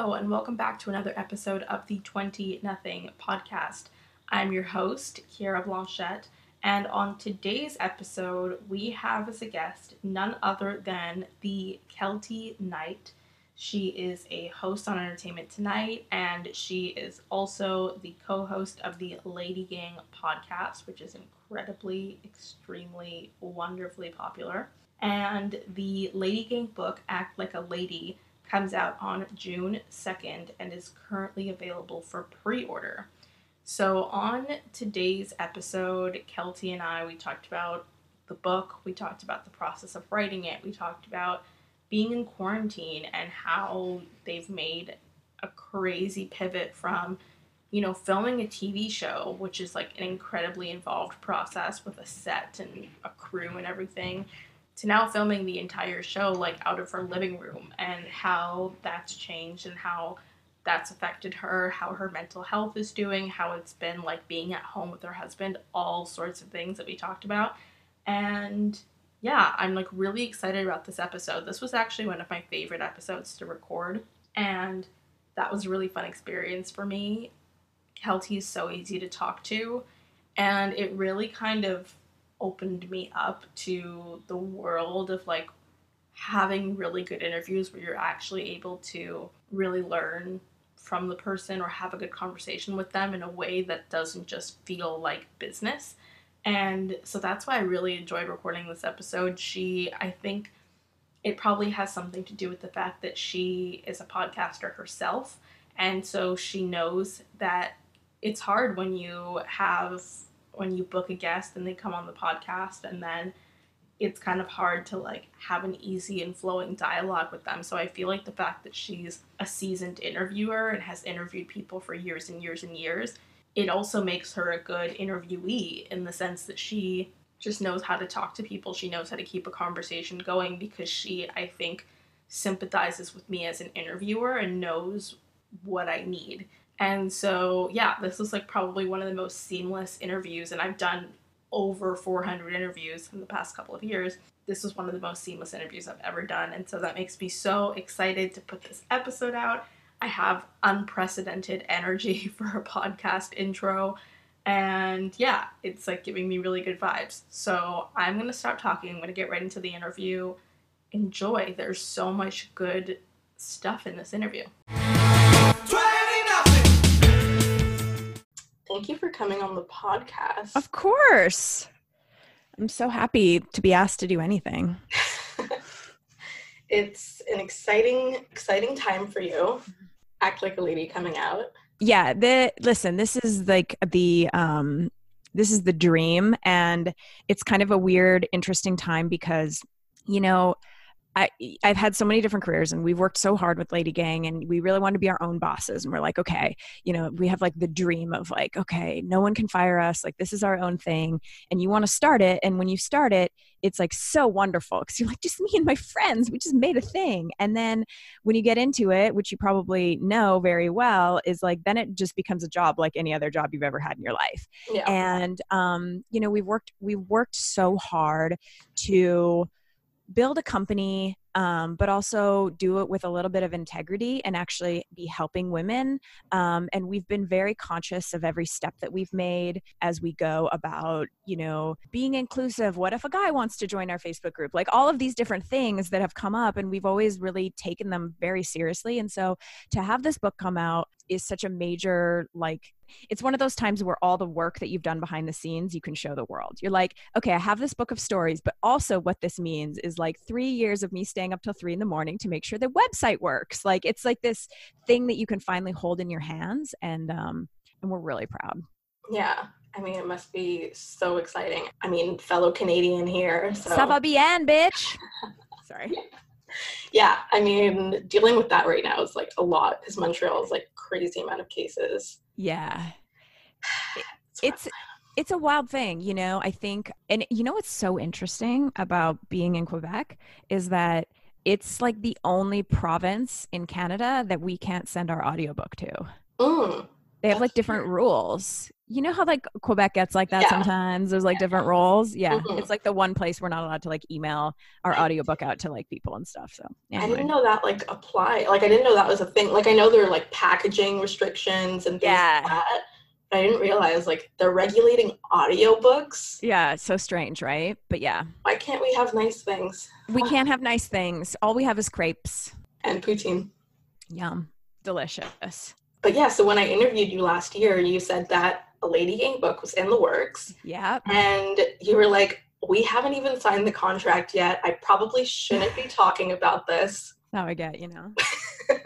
Hello, and welcome back to another episode of the 20 Nothing podcast. I'm your host, Kiara Blanchette, and on today's episode, we have as a guest none other than the Keltie Knight. She is a host on Entertainment Tonight, and she is also the co host of the Lady Gang podcast, which is incredibly, extremely, wonderfully popular. And the Lady Gang book, Act Like a Lady, comes out on June 2nd and is currently available for pre order. So, on today's episode, Keltie and I, we talked about the book, we talked about the process of writing it, we talked about being in quarantine and how they've made a crazy pivot from you know filming a TV show which is like an incredibly involved process with a set and a crew and everything to now filming the entire show like out of her living room and how that's changed and how that's affected her, how her mental health is doing, how it's been like being at home with her husband, all sorts of things that we talked about. And yeah, I'm like really excited about this episode. This was actually one of my favorite episodes to record, and that was a really fun experience for me. Keltie is so easy to talk to, and it really kind of opened me up to the world of like having really good interviews where you're actually able to really learn from the person or have a good conversation with them in a way that doesn't just feel like business. And so that's why I really enjoyed recording this episode. She, I think it probably has something to do with the fact that she is a podcaster herself. And so she knows that it's hard when you have, when you book a guest and they come on the podcast and then it's kind of hard to like have an easy and flowing dialogue with them. So I feel like the fact that she's a seasoned interviewer and has interviewed people for years and years and years it also makes her a good interviewee in the sense that she just knows how to talk to people. She knows how to keep a conversation going because she, I think, sympathizes with me as an interviewer and knows what I need. And so, yeah, this is like probably one of the most seamless interviews, and I've done over 400 interviews in the past couple of years. This was one of the most seamless interviews I've ever done, and so that makes me so excited to put this episode out. I have unprecedented energy for a podcast intro. And yeah, it's like giving me really good vibes. So I'm to stop talking. I'm to get right into the interview. Enjoy. There's so much good stuff in this interview. Thank you for coming on the podcast. Of course. I'm so happy to be asked to do anything. it's an exciting, exciting time for you act like a lady coming out yeah the listen this is like the um this is the dream and it's kind of a weird interesting time because you know I, I've had so many different careers and we've worked so hard with Lady Gang and we really want to be our own bosses. And we're like, okay, you know, we have like the dream of like, okay, no one can fire us. Like, this is our own thing. And you want to start it. And when you start it, it's like so wonderful because you're like, just me and my friends, we just made a thing. And then when you get into it, which you probably know very well, is like, then it just becomes a job like any other job you've ever had in your life. Yeah. And, um, you know, we've worked, we've worked so hard to, build a company um, but also do it with a little bit of integrity and actually be helping women. Um, and we've been very conscious of every step that we've made as we go about, you know, being inclusive. What if a guy wants to join our Facebook group? Like all of these different things that have come up, and we've always really taken them very seriously. And so to have this book come out is such a major like it's one of those times where all the work that you've done behind the scenes you can show the world you're like okay i have this book of stories but also what this means is like three years of me staying up till three in the morning to make sure the website works like it's like this thing that you can finally hold in your hands and um and we're really proud yeah I mean, it must be so exciting. I mean, fellow Canadian here. So. Ça va bien, bitch. Sorry. yeah, I mean, dealing with that right now is like a lot because Montreal is like crazy amount of cases. Yeah. it's it's a wild thing, you know. I think and you know what's so interesting about being in Quebec is that it's like the only province in Canada that we can't send our audiobook to. Mm. they have like different rules. You know how like Quebec gets like that yeah. sometimes. There's like yeah. different rules. Yeah, mm-hmm. it's like the one place we're not allowed to like email our audiobook out to like people and stuff. So anyway. I didn't know that like apply. Like I didn't know that was a thing. Like I know there are like packaging restrictions and things yeah. like that. I didn't realize like they're regulating audiobooks. Yeah, so strange, right? But yeah. Why can't we have nice things? We can't have nice things. All we have is crepes and poutine. Yum. Delicious. But yeah, so when I interviewed you last year, you said that a Lady Gang book was in the works. Yeah. And you were like, we haven't even signed the contract yet. I probably shouldn't be talking about this. Now I get, you know.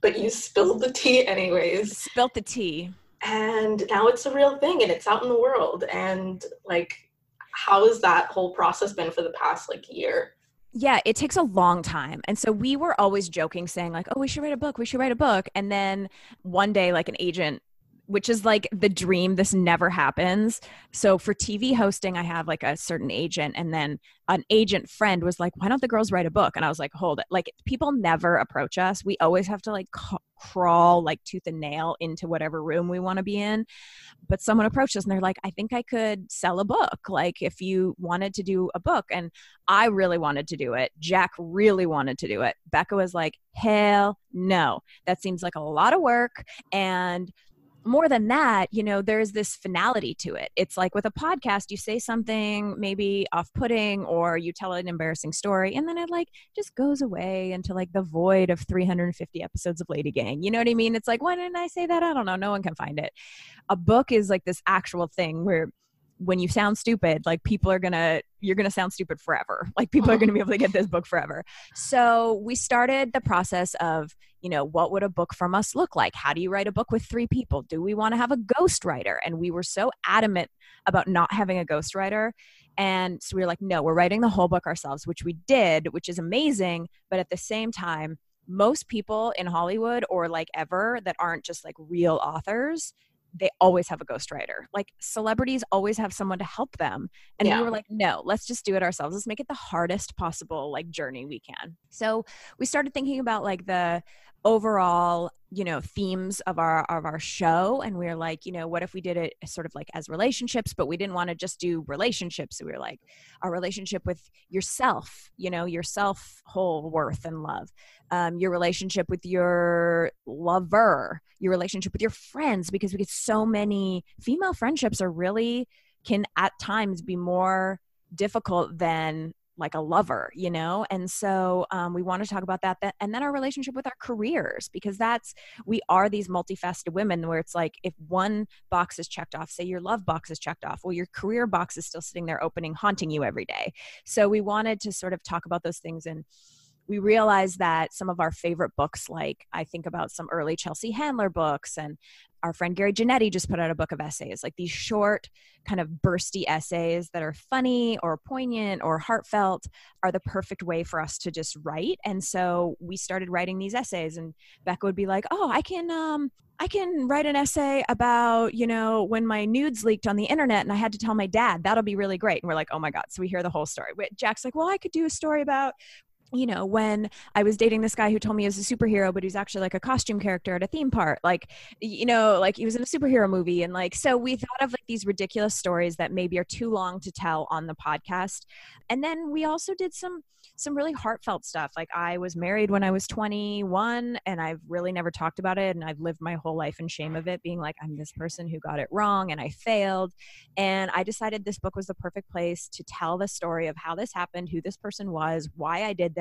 but you spilled the tea anyways. Spilt the tea. And now it's a real thing and it's out in the world. And like, how has that whole process been for the past like year? yeah, it takes a long time. And so we were always joking, saying, like, oh, we should write a book, we should write a book. And then one day, like, an agent which is like the dream. This never happens. So for TV hosting, I have like a certain agent, and then an agent friend was like, "Why don't the girls write a book?" And I was like, "Hold it!" Like people never approach us. We always have to like c- crawl like tooth and nail into whatever room we want to be in. But someone approached us, and they're like, "I think I could sell a book. Like if you wanted to do a book." And I really wanted to do it. Jac really wanted to do it. Becca was like, "Hell no! That seems like a lot of work." And more than that, you know, there's this finality to it. It's like with a podcast, you say something maybe off putting or you tell an embarrassing story, and then it like just goes away into like the void of 350 episodes of Lady Gang. You know what I mean? It's like, why didn't I say that? I don't know. No one can find it. A book is like this actual thing where when you sound stupid, like people are gonna, you're gonna sound stupid forever. Like people are gonna be able to get this book forever. So we started the process of, you know, what would a book from us look like? How do you write a book with three people? Do we want to have a ghostwriter? And we were so adamant about not having a ghostwriter. And so we were like, no, we're writing the whole book ourselves, which we did, which is amazing. But at the same time, most people in Hollywood or like ever that aren't just like real authors they always have a ghostwriter. Like celebrities always have someone to help them. And yeah. we were like, no, let's just do it ourselves. Let's make it the hardest possible like journey we can. So we started thinking about like the overall you know themes of our of our show. And we are like you know what if we did it sort of like as relationships but we didn't want to just do relationships. So we were like our relationship with yourself you know yourself whole worth and love. Um, your relationship with your lover your relationship with your friends because we get so many female friendships are really can at times be more difficult than like a lover, you know? And so um, we want to talk about that, that. And then our relationship with our careers, because that's, we are these multifaceted women where it's like if one box is checked off, say your love box is checked off, well, your career box is still sitting there opening, haunting you every day. So we wanted to sort of talk about those things and we realized that some of our favorite books, like I think about some early Chelsea Handler books and our friend Gary Janetti just put out a book of essays, like these short, kind of bursty essays that are funny or poignant or heartfelt are the perfect way for us to just write. And so we started writing these essays, and Becca would be like, "Oh, I can, um, I can write an essay about, you know, when my nudes leaked on the internet and I had to tell my dad. That'll be really great." And we're like, "Oh my god!" So we hear the whole story. Jac's like, "Well, I could do a story about you know, when I was dating this guy who told me he was a superhero, but he's actually like a costume character at a theme park, like, you know, like he was in a superhero movie. And like, so we thought of like these ridiculous stories that maybe are too long to tell on the podcast. And then we also did some some really heartfelt stuff. Like I was married when I was 21 and I've really never talked about it and I've lived my whole life in shame of it being like I'm this person who got it wrong and I failed. And I decided this book was the perfect place to tell the story of how this happened, who this person was, why I did this,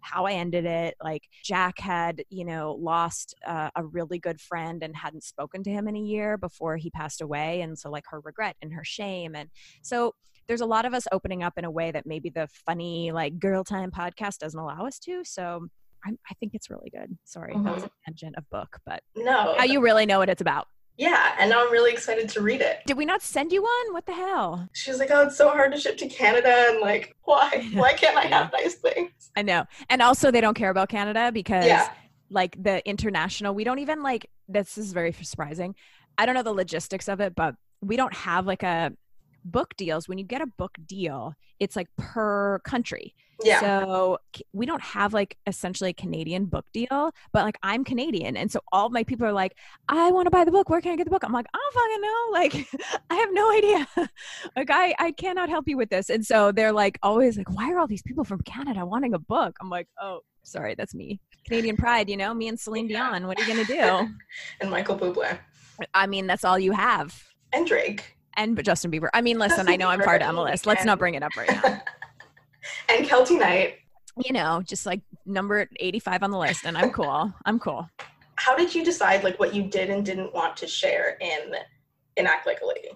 how I ended it. Like Jac had, you know, lost uh, a really good friend and hadn't spoken to him in a year before he passed away and so like her regret and her shame and so there's a lot of us opening up in a way that maybe the funny like girl time podcast doesn't allow us to so I'm, i think it's really good sorry mm-hmm. that was mm-hmm. a tangent of book but no how you really know what it's about yeah, and now I'm really excited to read it. Did we not send you one? What the hell? She was like, "Oh, it's so hard to ship to Canada," and like, why? Why can't I have nice things? I know, and also they don't care about Canada because, yeah. like, the international. We don't even like. This is very surprising. I don't know the logistics of it, but we don't have like a book deals, when you get a book deal, it's like per country. Yeah. So we don't have like essentially a Canadian book deal, but like I'm Canadian. And so all my people are like, I want to buy the book. Where can I get the book? I'm like, I don't fucking know. Like, I have no idea. like, I, I cannot help you with this. And so they're like, always like, why are all these people from Canada wanting a book? I'm like, oh, sorry, that's me. Canadian pride, you know, me and Celine Yeah. Dion. What are you going to do? and Michael Bublé I mean, that's all you have. and Drake And but Justin Bieber. I mean, listen, I know I'm far down the list. Let's not bring it up right now. and Keltie Knight. You know, just like number 85 on the list, and I'm cool. I'm cool. How did you decide like what you did and didn't want to share in in Act Like a Lady?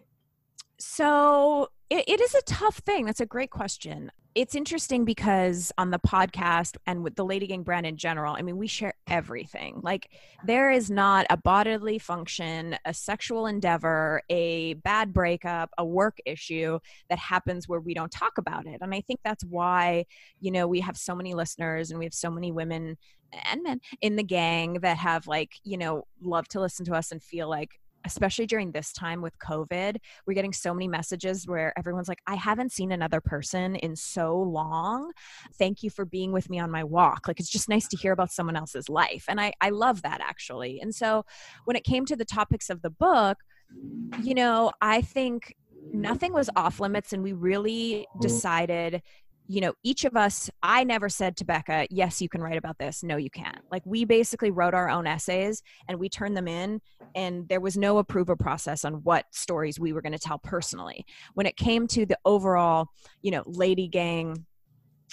So it, it is a tough thing. That's a great question. It's interesting because on the podcast and with the Lady Gang brand in general, I mean, we share everything. Like, there is not a bodily function, a sexual endeavor, a bad breakup, a work issue that happens where we don't talk about it. And I think that's why, you know, we have so many listeners and we have so many women and men in the gang that have, like, you know, love to listen to us and feel like, especially during this time with COVID, we're getting so many messages where everyone's like, I haven't seen another person in so long. Thank you for being with me on my walk. Like, it's just nice to hear about someone else's life. And I, I love that actually. And so when it came to the topics of the book, you know, I think nothing was off limits and we really mm. decided you know each of us i never said to becca yes you can write about this. No you can't. Like we basically wrote our own essays and we turned them in and there was no approval process on what stories we were going to tell personally. When it came to the overall you know lady gang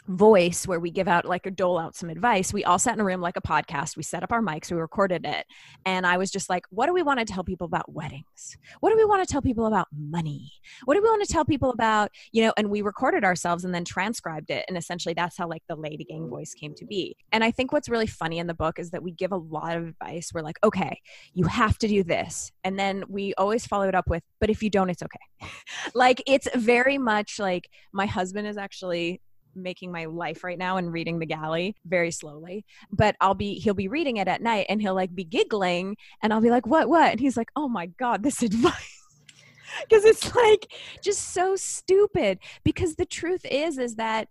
voice where we give out like a dole out some advice we all sat in a room like a podcast we set up our mics we recorded it. And i was just like what do we want to tell people about weddings? What do we want to tell people about money? What do we want to tell people about you know and we recorded ourselves and then transcribed it and essentially that's how like the lady gang voice came to be. And i think what's really funny in the book is that we give a lot of advice. We're like okay you have to do this. And then we always follow it up with but if you don't it's okay. Like it's very much like my husband is actually making my life right now and reading the galley very slowly but i'll be he'll be reading it at night and he'll like be giggling and i'll be like what what? And he's like oh my god this advice. Because it's like just so stupid because the truth is is that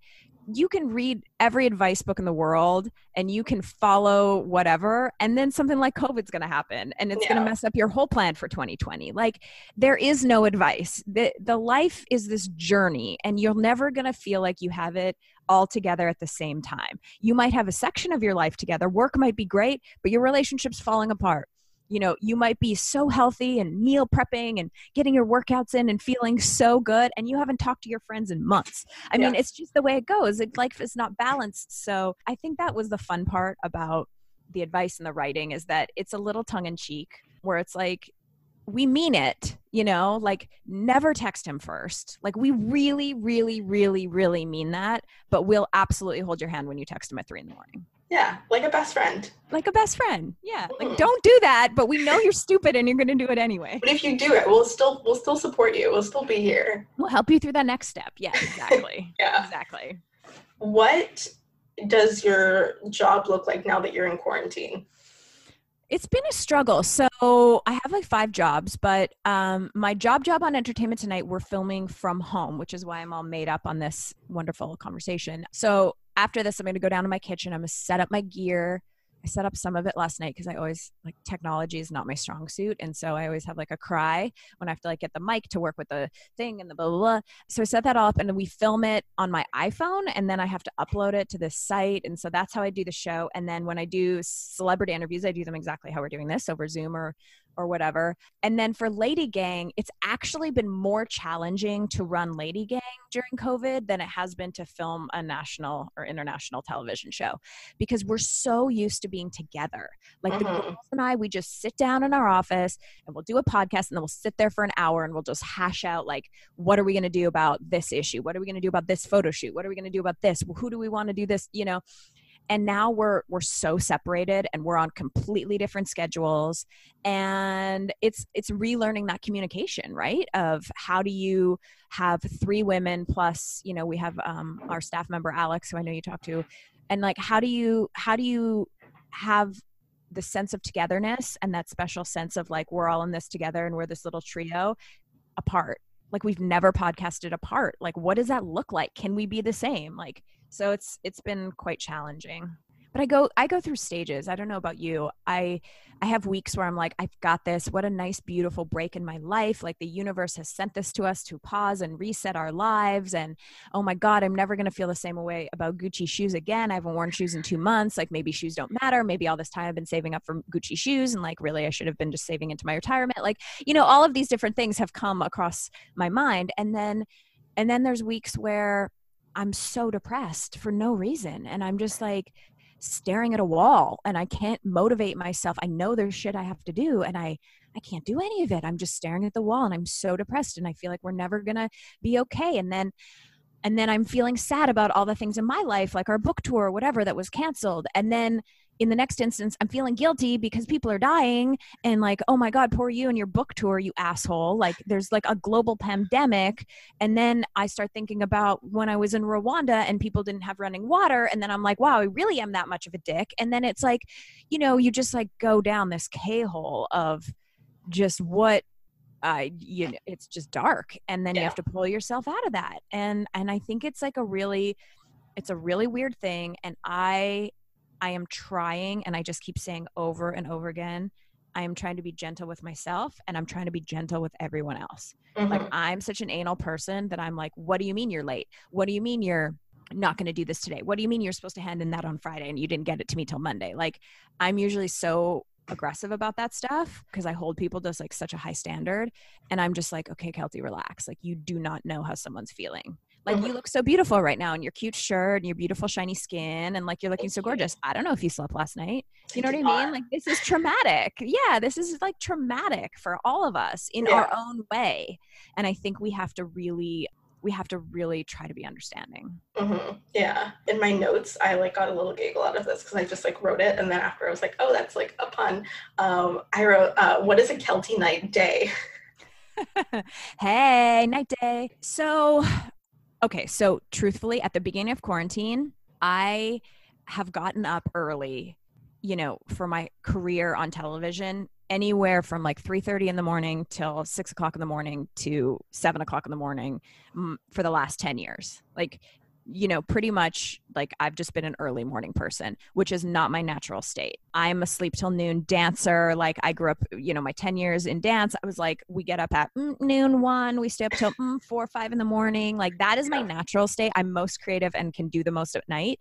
you can read every advice book in the world and you can follow whatever and then something like covid's going to happen and it's going to mess up your whole plan for 2020 like there is no advice. The the life is this journey and you're never going to feel like you have it all together at the same time. You might have a section of your life together. Work might be great but your relationship's falling apart you know you might be so healthy and meal prepping and getting your workouts in and feeling so good and you haven't talked to your friends in months. I mean it's just the way it goes it, life is not balanced. So i think that was the fun part about the advice and the writing is that it's a little tongue-in-cheek where it's like we mean it you know like never text him first. Like we really really really really mean that but we'll absolutely hold your hand when you text him at three in the morning Yeah, like a best friend. like a best friend yeah like Mhm. don't do that but we know you're stupid and you're gonna do it anyway But if you do it, we'll still we'll still support you. We'll still be here. we'll help you through that next step yeah exactly Yeah. exactly What does your job look like now that you're in quarantine? It's been a struggle. So I have like five jobs, but um, my job job on Entertainment Tonight, we're filming from home, which is why I'm all made up on this wonderful conversation. So after this, I'm going to go down to my kitchen. I'm going to set up my gear. I set up some of it last night because I always like technology is not my strong suit, and so I always have like a cry when I have to like get the mic to work with the thing and the blah blah. blah. So I set that up, and then we film it on my iPhone, and then I have to upload it to this site, and so that's how I do the show. And then when I do celebrity interviews, I do them exactly how we're doing this over Zoom or or whatever. And then for Lady Gang, it's actually been more challenging to run Lady Gang during COVID than it has been to film a national or international television show because we're so used to being together. Like the Mhm. girls and I, we just sit down in our office and we'll do a podcast and then we'll sit there for an hour and we'll just hash out like, what are we going to do about this issue? What are we going to do about this photo shoot? What are we going to do about this? Who do we want to do this? You know, and now we're we're so separated and we're on completely different schedules. And it's it's relearning that communication right? Of how do you have three women plus you know we have um, our staff member alex who i know you talked to. And like how do you how do you have the sense of togetherness and that special sense of like we're all in this together and we're this little trio apart? Like we've never podcasted apart. Like what does that look like? Can we be the same? Like so it's it's been quite challenging. But i go i go through stages. I don't know about you. I i have weeks where i'm like i've got this. What a nice beautiful break in my life. Like the universe has sent this to us to pause and reset our lives and oh my god i'm never going to feel the same way about gucci shoes again. I haven't worn shoes in two months. Like maybe shoes don't matter. Maybe all this time i've been saving up for gucci shoes and like really i should have been just saving into my retirement. Like you know all of these different things have come across my mind. And then and then there's weeks where I'm so depressed for no reason. And I'm just like, staring at a wall and I can't motivate myself. I know there's shit I have to do and I I can't do any of it. I'm just staring at the wall and I'm so depressed and I feel like we're never going to be okay. And then and then I'm feeling sad about all the things in my life like our book tour or whatever that was canceled. And then in the next instance i'm feeling guilty because people are dying and like oh my god poor you and your book tour you asshole. Like there's like a global pandemic. And then i start thinking about when i was in rwanda and people didn't have running water. And then i'm like wow i really am that much of a dick. And then it's like you know you just like go down this k-hole of just what I you know it's just dark. And then yeah. you have to pull yourself out of that. And and I think it's like a really it's a really weird thing. And I I am trying, and I just keep saying over and over again, I am trying to be gentle with myself and I'm trying to be gentle with everyone else. Mm-hmm. Like, I'm such an anal person that I'm like, what do you mean you're late? What do you mean you're not going to do this today? What do you mean you're supposed to hand in that on Friday and you didn't get it to me till Monday? Like, I'm usually so aggressive about that stuff because I hold people to like such a high standard. And I'm just like, okay, Keltie, relax. Like, you do not know how someone's feeling. Like mm-hmm. you look so beautiful right now in your cute shirt and your beautiful shiny skin and like you're looking Thank so gorgeous. I don't know if you slept last night. You know what I mean? Like this is traumatic. Yeah, this is like traumatic for all of us in yeah. our own way. And I think we have to really we have to really try to be understanding. Mm-hmm. Yeah. In my notes, I like got a little giggle out of this because I just like wrote it, and then after I was like, "Oh, that's like a pun." Um, I wrote, uh, "What is a Keltie night day?" hey, night day. So okay, so truthfully, at the beginning of quarantine, I have gotten up early, you know, for my career on television, anywhere from like 3.30 in the morning till 6 o'clock in the morning to 7 o'clock in the morning mm, for the last 10 years. Like you know, pretty much like I've just been an early morning person, which is not my natural state. I'm a sleep till noon dancer. Like I grew up, you know, my 10 years in dance, I was like, we get up at mm, noon one, we stay up till mm, four or five in the morning. Like that is my natural state. I'm most creative and can do the most at night.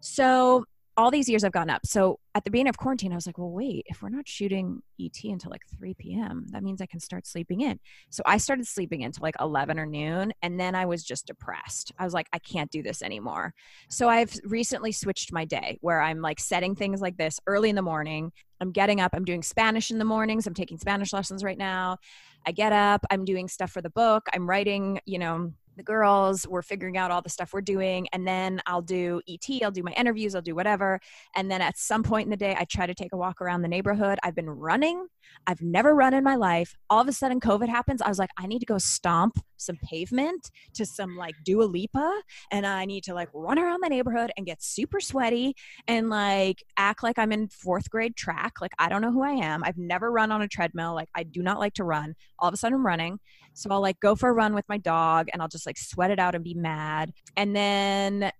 So all these years I've gone up. So at the beginning of quarantine, I was like, well, wait, if we're not shooting ET until like 3 p.m., that means I can start sleeping in. So I started sleeping until like 11 or noon. And then I was just depressed. I was like, I can't do this anymore. So I've recently switched my day where I'm like setting things like this early in the morning. I'm getting up, I'm doing Spanish in the mornings. I'm taking Spanish lessons right now. I get up, I'm doing stuff for the book. I'm writing, you know, the girls we're figuring out all the stuff we're doing and then i'll do et i'll do my interviews i'll do whatever and then at some point in the day i try to take a walk around the neighborhood i've been running i've never run in my life all of a sudden covid happens i was like i need to go stomp some pavement to some like Dua Lipa and I need to like run around the neighborhood and get super sweaty and like act like I'm in fourth grade track. Like I don't know who I am. I've never run on a treadmill. Like I do not like to run. All of a sudden I'm running. So I'll like go for a run with my dog and I'll just like sweat it out and be mad. And then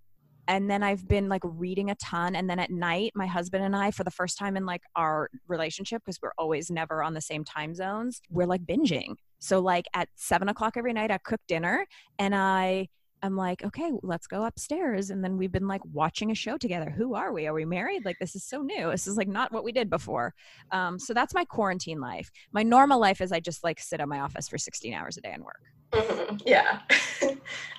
and then I've been like reading a ton. And then at night, my husband and I, for the first time in like our relationship, because we're always never on the same time zones, we're like binging. So like at seven o'clock every night, I cook dinner and I I'm like, okay, let's go upstairs. And then we've been like watching a show together. Who are we? Are we married? Like, this is so new. This is like not what we did before. Um, so that's my quarantine life. My normal life is I just like sit at my office for 16 hours a day and work. Mm-hmm. Yeah.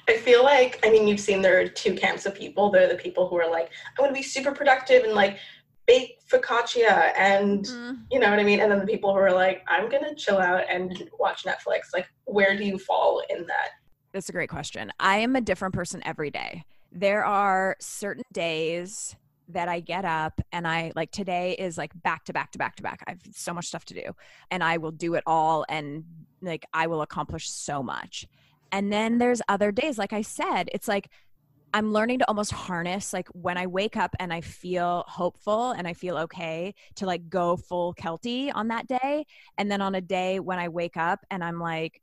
I feel like, I mean, you've seen there are two camps of people. There are the people who are like, I'm going to be super productive and like bake focaccia and mm. you know what I mean? And then the people who are like, I'm gonna chill out and watch Netflix. Like, where do you fall in that? That's a great question. I am a different person every day. There are certain days that I get up and I like today is like back to back to back to back. I have so much stuff to do and I will do it all and like I will accomplish so much. And then there's other days, like I said, it's like I'm learning to almost harness like when I wake up and I feel hopeful and I feel okay to like go full Keltie on that day. And then on a day when I wake up and I'm like,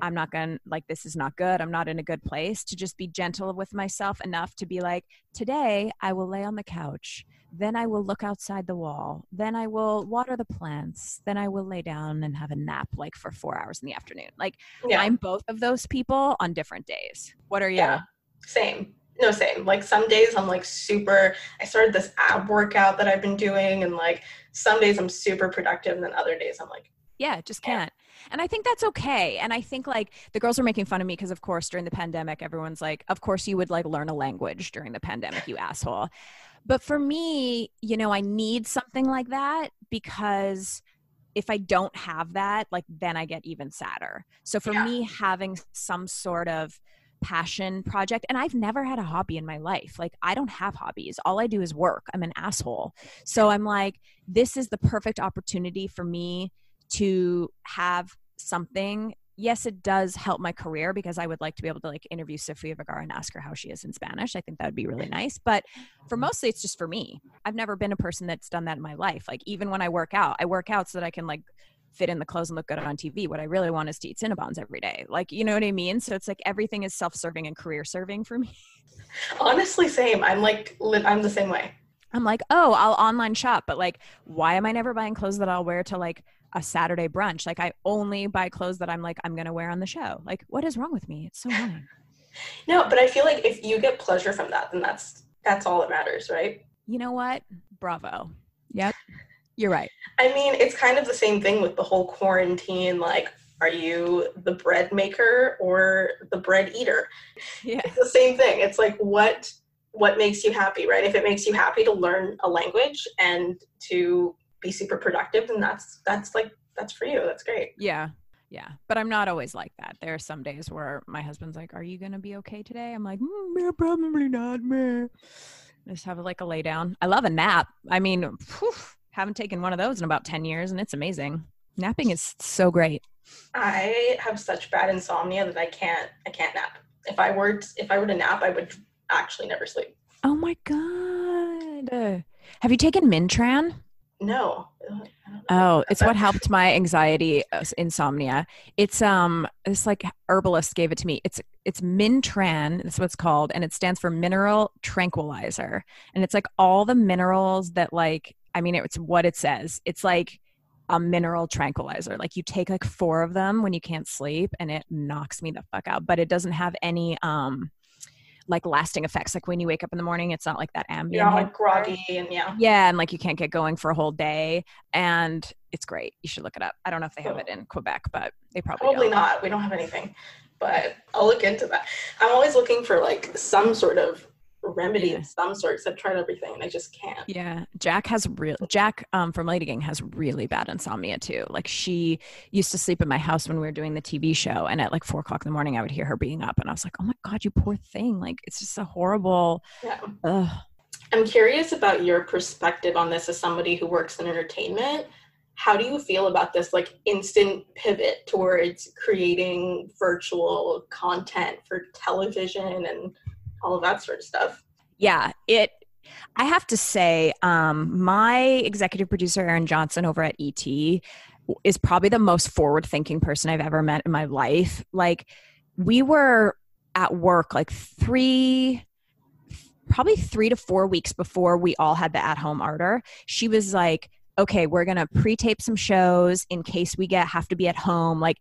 I'm not going to, like, this is not good. I'm not in a good place. To just be gentle with myself enough to be like, today I will lay on the couch. Then I will look outside the wall. Then I will water the plants. Then I will lay down and have a nap, like, for four hours in the afternoon. Like, Yeah. I'm both of those people on different days. What are you? Yeah. Same. No, same. Like some days I'm like super, I started this ab workout that I've been doing, and like some days I'm super productive, and then other days I'm like, Yeah, just can't. And I think that's okay. And I think like the girls are making fun of me because of course during the pandemic everyone's like, of course you would like learn a language during the pandemic, you asshole. But for me, you know, I need something like that because if I don't have that, like then I get even sadder. So for Yeah. me having some sort of passion project and I've never had a hobby in my life. Like I don't have hobbies. All I do is work. I'm an asshole. So I'm like this is the perfect opportunity for me to have something yes it does help my career because i would like to be able to like interview sofia vergara and ask her how she is in spanish. I think that would be really nice. But for mm-hmm. mostly it's just for me. I've never been a person that's done that in my life. Like even when i work out i work out so that i can like fit in the clothes and look good on tv what i really want is to eat cinnabons every day. Like you know what i mean? So it's like everything is self-serving and career serving for me. Honestly, same. I'm like, I'm the same way. I'm like, oh, I'll online shop, but like, why am I never buying clothes that I'll wear to like a Saturday brunch? Like, I only buy clothes that I'm like, I'm gonna wear on the show. Like, what is wrong with me? It's so annoying. No, but I feel like if you get pleasure from that, then that's that's all that matters, right? You know what? Bravo. Yep, you're right. I mean, it's kind of the same thing with the whole quarantine. Like, are you the bread maker or the bread eater? Yeah, It's the same thing. It's like what what makes you happy, right? If it makes you happy to learn a language and to be super productive, then that's that's like that's for you. That's great. yeah, yeah. But I'm not always like that. There are some days where my husband's like, "Are you gonna be okay today?" I'm like, mm, "Yeah, probably not, man." Just have like a lay down. I love a nap. I mean, phew, haven't taken one of those in about ten years, and it's amazing. Napping is so great. I have such bad insomnia that I can't I can't nap. If I were t- if I were to nap, I would actually never sleep. Oh my god. Have you taken Mintran? No. Ugh, I don't know. Oh, it's what helped my anxiety uh, insomnia. It's um it's like herbalist gave it to me. It's it's Mintran, that's what it's called, and it stands for mineral tranquilizer. And it's like all the minerals that like I mean it's what it says. It's like a mineral tranquilizer. Like you take like four of them when you can't sleep and it knocks me the fuck out, but it doesn't have any um like lasting effects. Like when you wake up in the morning, it's not like that Ambien. You're all like groggy and yeah. Yeah, and like you can't get going for a whole day, and it's great. You should look it up. I don't know if they have it in Quebec, but they probably, Probably don't. not. We don't have anything. But I'll look into that. I'm always looking for like some sort of remedy Yeah. of some sort. 'cause I've tried everything and I just can't. Yeah, Jac has real. Jac um, from Lady Gang has really bad insomnia too. Like she used to sleep in my house when we were doing the TV show, and at like four o'clock in the morning, I would hear her being up, and I was like, "Oh my god, you poor thing!" Like it's just a horrible. Yeah. Ugh. I'm curious about your perspective on this as somebody who works in entertainment. How do you feel about this like instant pivot towards creating virtual content for television and all of that sort of stuff? yeah it i have to say um my executive producer aaron johnson over at et is probably the most forward thinking person i've ever met in my life. Like we were at work like three probably three to four weeks before we all had the at home order she was like okay we're gonna pre-tape some shows in case we get have to be at home. Like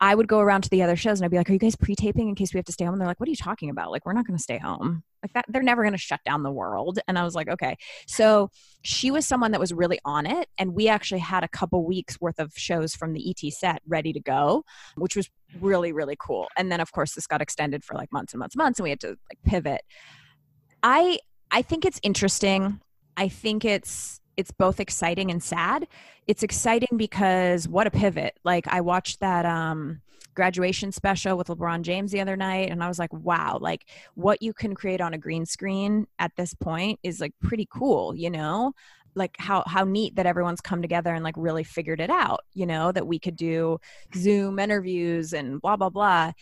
I would go around to the other shows and I'd be like, "Are you guys pre-taping in case we have to stay home?" And they're like, "What are you talking about? Like, we're not going to stay home. Like that. They're never going to shut down the world." And I was like, "Okay." So she was someone that was really on it, and we actually had a couple weeks worth of shows from the ET set ready to go, which was really really cool. And then of course this got extended for like months and months and months, and we had to like pivot. I I think it's interesting. I think it's it's both exciting and sad. It's exciting because what a pivot. Like I watched that um graduation special with LeBron James the other night and I was like, wow, like what you can create on a green screen at this point is like pretty cool, you know? Like how how neat that everyone's come together and like really figured it out, you know, that we could do Zoom interviews and blah blah blah.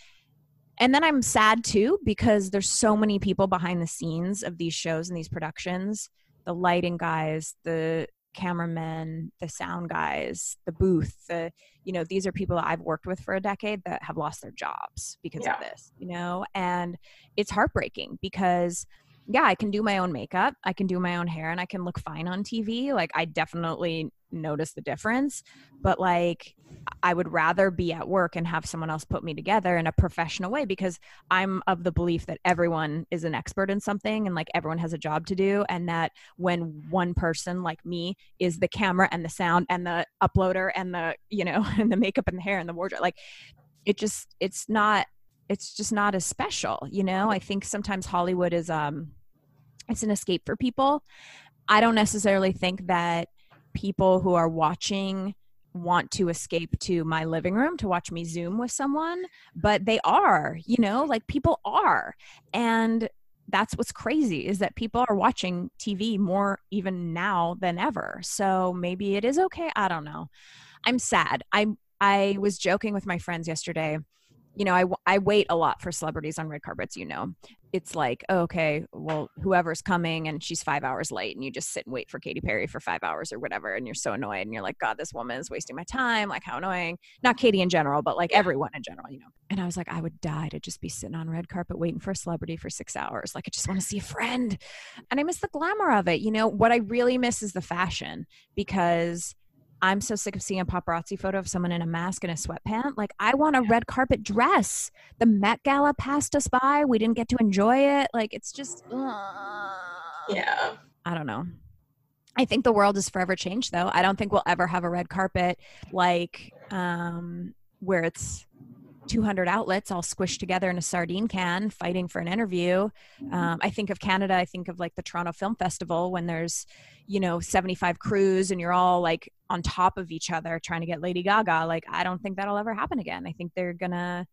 And then I'm sad too because there's so many people behind the scenes of these shows and these productions the lighting guys, the cameramen, the sound guys, the booth, the you know, these are people that I've worked with for a decade that have lost their jobs because yeah. of this, you know, and it's heartbreaking because yeah, I can do my own makeup, I can do my own hair, and I can look fine on TV. Like, I definitely notice the difference, but like, I would rather be at work and have someone else put me together in a professional way because I'm of the belief that everyone is an expert in something and like everyone has a job to do. And that when one person like me is the camera and the sound and the uploader and the, you know, and the makeup and the hair and the wardrobe, like, it just, it's not it's just not as special you know i think sometimes hollywood is um it's an escape for people. I don't necessarily think that people who are watching want to escape to my living room to watch me zoom with someone but they are you know like people are. And that's what's crazy is that people are watching tv more even now than ever. So maybe it is okay. I don't know. I'm sad. I i was joking with my friends yesterday. You know, I, I wait a lot for celebrities on red carpets, you know. It's like, oh, okay, well, whoever's coming and she's five hours late and you just sit and wait for Katy Perry for five hours or whatever. And you're so annoyed and you're like, God, this woman is wasting my time. Like, how annoying. Not Katy in general, but like everyone in general, you know. And I was like, I would die to just be sitting on red carpet waiting for a celebrity for six hours. Like, I just want to see a friend. And I miss the glamour of it. You know, what I really miss is the fashion because I'm so sick of seeing a paparazzi photo of someone in a mask and a sweatpant. Like, I want a red carpet dress. The Met Gala passed us by. We didn't get to enjoy it. Like, it's just, uh, yeah. I don't know. I think the world is forever changed, though. I don't think we'll ever have a red carpet like um, where it's 200 outlets all squished together in a sardine can fighting for an interview um, i think of canada i think of like the toronto film festival when there's you know 75 crews and you're all like on top of each other trying to get lady gaga like i don't think that'll ever happen again. I think they're gonna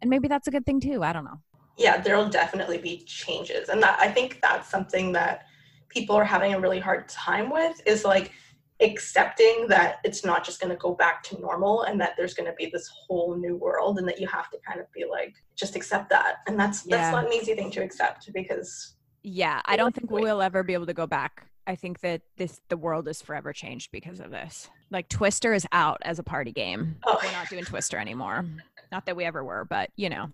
and maybe that's a good thing too i don't know. Yeah there'll definitely be changes and that i think that's something that people are having a really hard time with is like accepting that it's not just going to go back to normal and that there's going to be this whole new world and that you have to kind of be like just accept that. And that's that's yeah. not an easy thing to accept because yeah i don't think we'll ever be able to go back i think that this the world is forever changed because of this like twister is out as a party game oh. we're not doing twister anymore not that we ever were but you know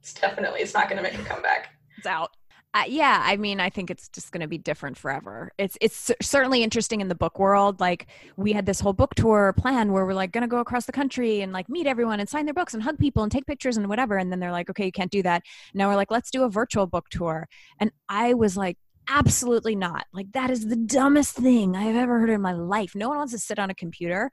it's definitely it's not going to make a comeback it's out uh, yeah, I mean, I think it's just going to be different forever. It's it's certainly interesting in the book world. Like we had this whole book tour plan where we're like going to go across the country and like meet everyone and sign their books and hug people and take pictures and whatever. And then they're like, okay, you can't do that. Now we're like, let's do a virtual book tour. And I was like, absolutely not. Like that is the dumbest thing I've ever heard in my life. No one wants to sit on a computer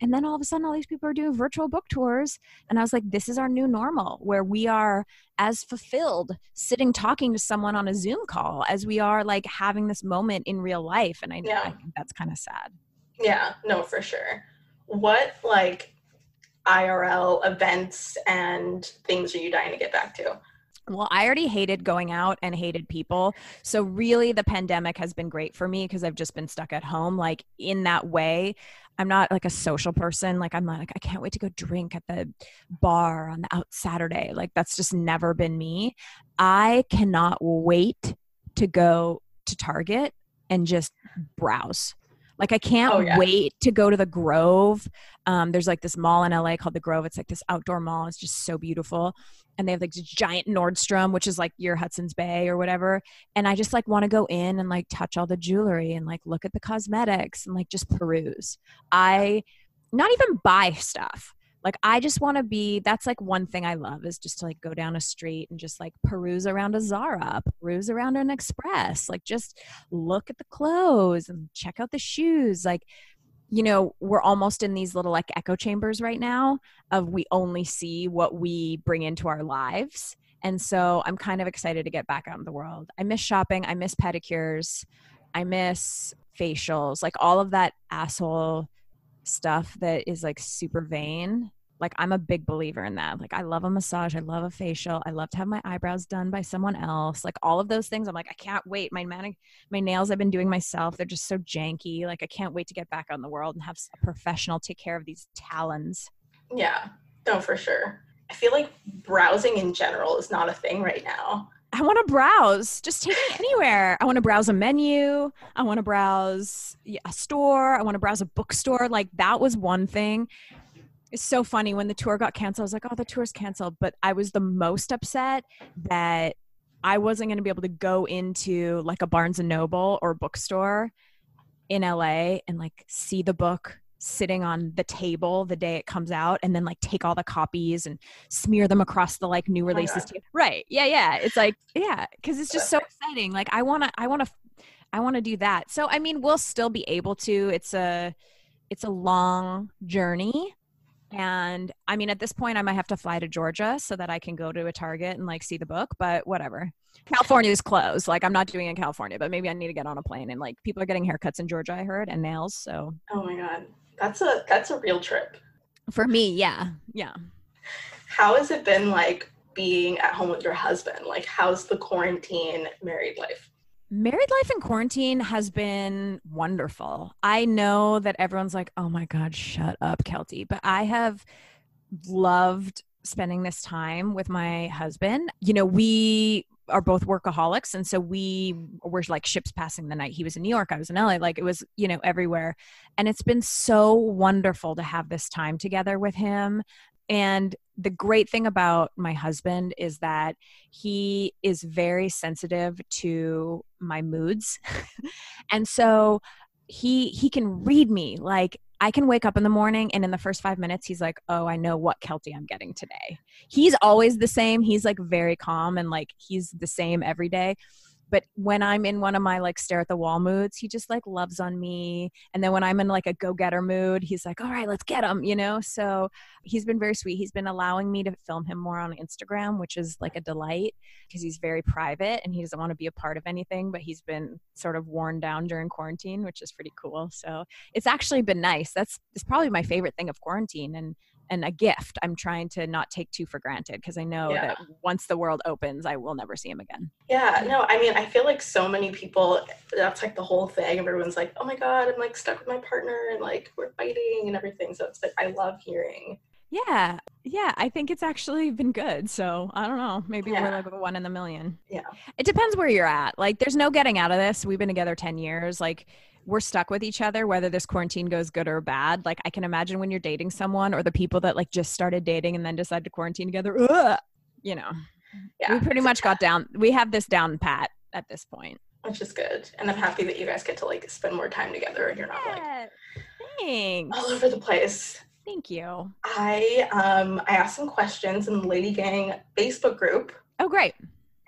and then all of a sudden, all these people are doing virtual book tours. And I was like, this is our new normal where we are as fulfilled sitting talking to someone on a Zoom call as we are like having this moment in real life. And I, yeah. I think that's kind of sad. Yeah, no, for sure. What like IRL events and things are you dying to get back to? Well, I already hated going out and hated people. So, really, the pandemic has been great for me because I've just been stuck at home. Like, in that way, I'm not like a social person. Like I'm not like I can't wait to go drink at the bar on the out Saturday. Like that's just never been me. I cannot wait to go to Target and just browse. Like I can't oh, yeah. wait to go to the Grove. Um, there's like this mall in LA called the Grove. It's like this outdoor mall. It's just so beautiful. And they have like this giant Nordstrom, which is like your Hudson's Bay or whatever. And I just like want to go in and like touch all the jewelry and like look at the cosmetics and like just peruse. I not even buy stuff like i just want to be that's like one thing i love is just to like go down a street and just like peruse around a zara peruse around an express like just look at the clothes and check out the shoes. Like you know we're almost in these little like echo chambers right now of we only see what we bring into our lives. And so i'm kind of excited to get back out in the world. I miss shopping. I miss pedicures. I miss facials. Like all of that asshole stuff that is like super vain like i'm a big believer in that. Like i love a massage i love a facial i love to have my eyebrows done by someone else like all of those things. I'm like i can't wait. My manic my nails i've been doing myself they're just so janky. Like i can't wait to get back on the world and have a professional take care of these talons. Yeah. No for sure. I feel like browsing in general is not a thing right now I want to browse. Just take me anywhere. I want to browse a menu. I want to browse a store. I want to browse a bookstore. Like that was one thing. It's so funny when the tour got canceled. I was like, oh, the tour's canceled. But I was the most upset that I wasn't going to be able to go into like a Barnes and Noble or bookstore in LA and like see the book sitting on the table the day it comes out and then like take all the copies and smear them across the like new releases. Oh right. Yeah, yeah. It's like yeah, cuz it's just so exciting. Like I want to I want to I want to do that. So I mean, we'll still be able to. It's a it's a long journey and I mean, at this point, I might have to fly to Georgia so that I can go to a Target and like see the book, but whatever. California is closed. Like, I'm not doing it in California, but maybe I need to get on a plane. And like, people are getting haircuts in Georgia, I heard, and nails. So, oh my God. That's a, that's a real trip. For me, yeah. Yeah. How has it been like being at home with your husband? Like, how's the quarantine married life? Married life in quarantine has been wonderful. I know that everyone's like, oh my God, shut up, Keltie. But I have loved spending this time with my husband. You know, we are both workaholics. And so we were like ships passing the night. He was in New York, I was in LA. Like it was, you know, everywhere. And it's been so wonderful to have this time together with him. And the great thing about my husband is that he is very sensitive to my moods. and so he he can read me like I can wake up in the morning and in the first five minutes, he's like, Oh, I know what Keltie I'm getting today. He's always the same. He's like very calm and like he's the same every day but when i'm in one of my like stare at the wall moods he just like loves on me and then when i'm in like a go-getter mood he's like all right let's get him you know? So he's been very sweet he's been allowing me to film him more on instagram which is like a delight because he's very private and he doesn't want to be a part of anything but he's been sort of worn down during quarantine which is pretty cool so it's actually been nice that's it's probably my favorite thing of quarantine and and a gift i'm trying to not take two for granted because i know yeah. that once the world opens i will never see him again yeah no i mean i feel like so many people that's like the whole thing everyone's like oh my god i'm like stuck with my partner and like we're fighting and everything so it's like i love hearing yeah yeah i think it's actually been good so i don't know maybe yeah. we're like a one in a million yeah it depends where you're at like there's no getting out of this we've been together 10 years like we're stuck with each other whether this quarantine goes good or bad. Like i can imagine when you're dating someone or the people that like just started dating and then decide to quarantine together ugh, you know. Yeah, we pretty much got down we have this down pat at this point. Which is good and i'm happy that you guys get to like spend more time together and you're not like thanks. all over the place. Thank you. I um i asked some questions in the lady gang facebook group. Oh great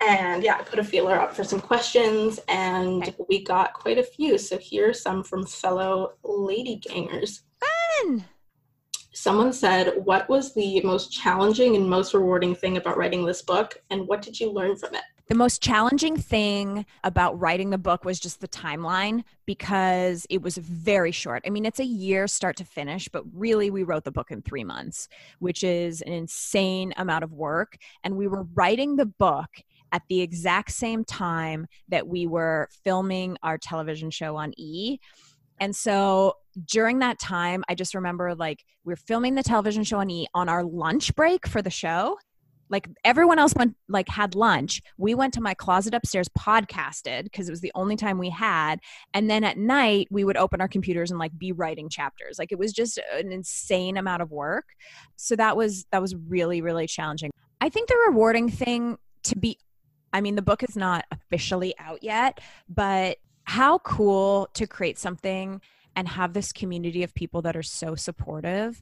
and yeah, I put a feeler up for some questions and okay. we got quite a few. So here are some from fellow lady gangers. Fun! Someone said, What was the most challenging and most rewarding thing about writing this book, and what did you learn from it? The most challenging thing about writing the book was just the timeline because it was very short. I mean, it's a year start to finish, but really we wrote the book in three months, which is an insane amount of work. And we were writing the book at the exact same time that we were filming our television show on E. And so during that time, I just remember like we are filming the television show on E on our lunch break for the show. Like everyone else went like had lunch. We went to my closet upstairs, podcasted because it was the only time we had. And then at night we would open our computers and like be writing chapters. Like it was just an insane amount of work. So that was that was really, really challenging. I think the rewarding thing to be I mean, the book is not officially out yet, but how cool to create something and have this community of people that are so supportive.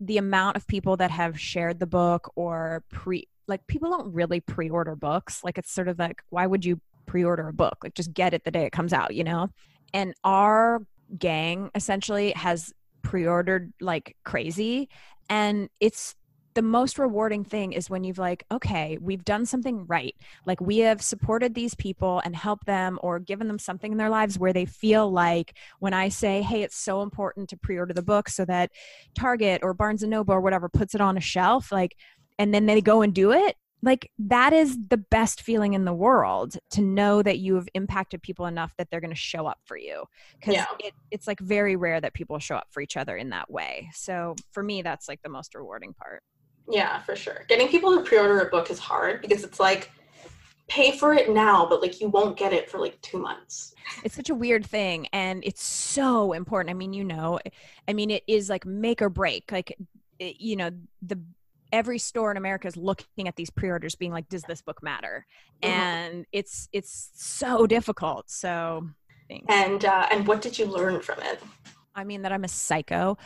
The amount of people that have shared the book or pre like people don't really pre-order books. Like it's sort of like why would you pre-order a book? Like just get it the day it comes out, you know? And our gang essentially has pre-ordered like crazy and it's the most rewarding thing is when you've like okay we've done something right. Like we have supported these people and helped them or given them something in their lives where they feel like when i say hey it's so important to pre-order the book so that target or barnes and noble or whatever puts it on a shelf like and then they go and do it like that is the best feeling in the world to know that you have impacted people enough that they're going to show up for you. Because yeah. it, it's like very rare that people show up for each other in that way. So for me that's like the most rewarding part yeah, for sure. Getting people to pre-order a book is hard because it's like pay for it now, but like you won't get it for like two months. It's such a weird thing. And it's so important. I mean, you know, I mean, it is like make or break. Like, it, you know, the every store in America is looking at these pre-orders being like, does this book matter? Mm-hmm. And it's it's so difficult. So thanks. And uh, and what did you learn from it? I mean that I'm a psycho.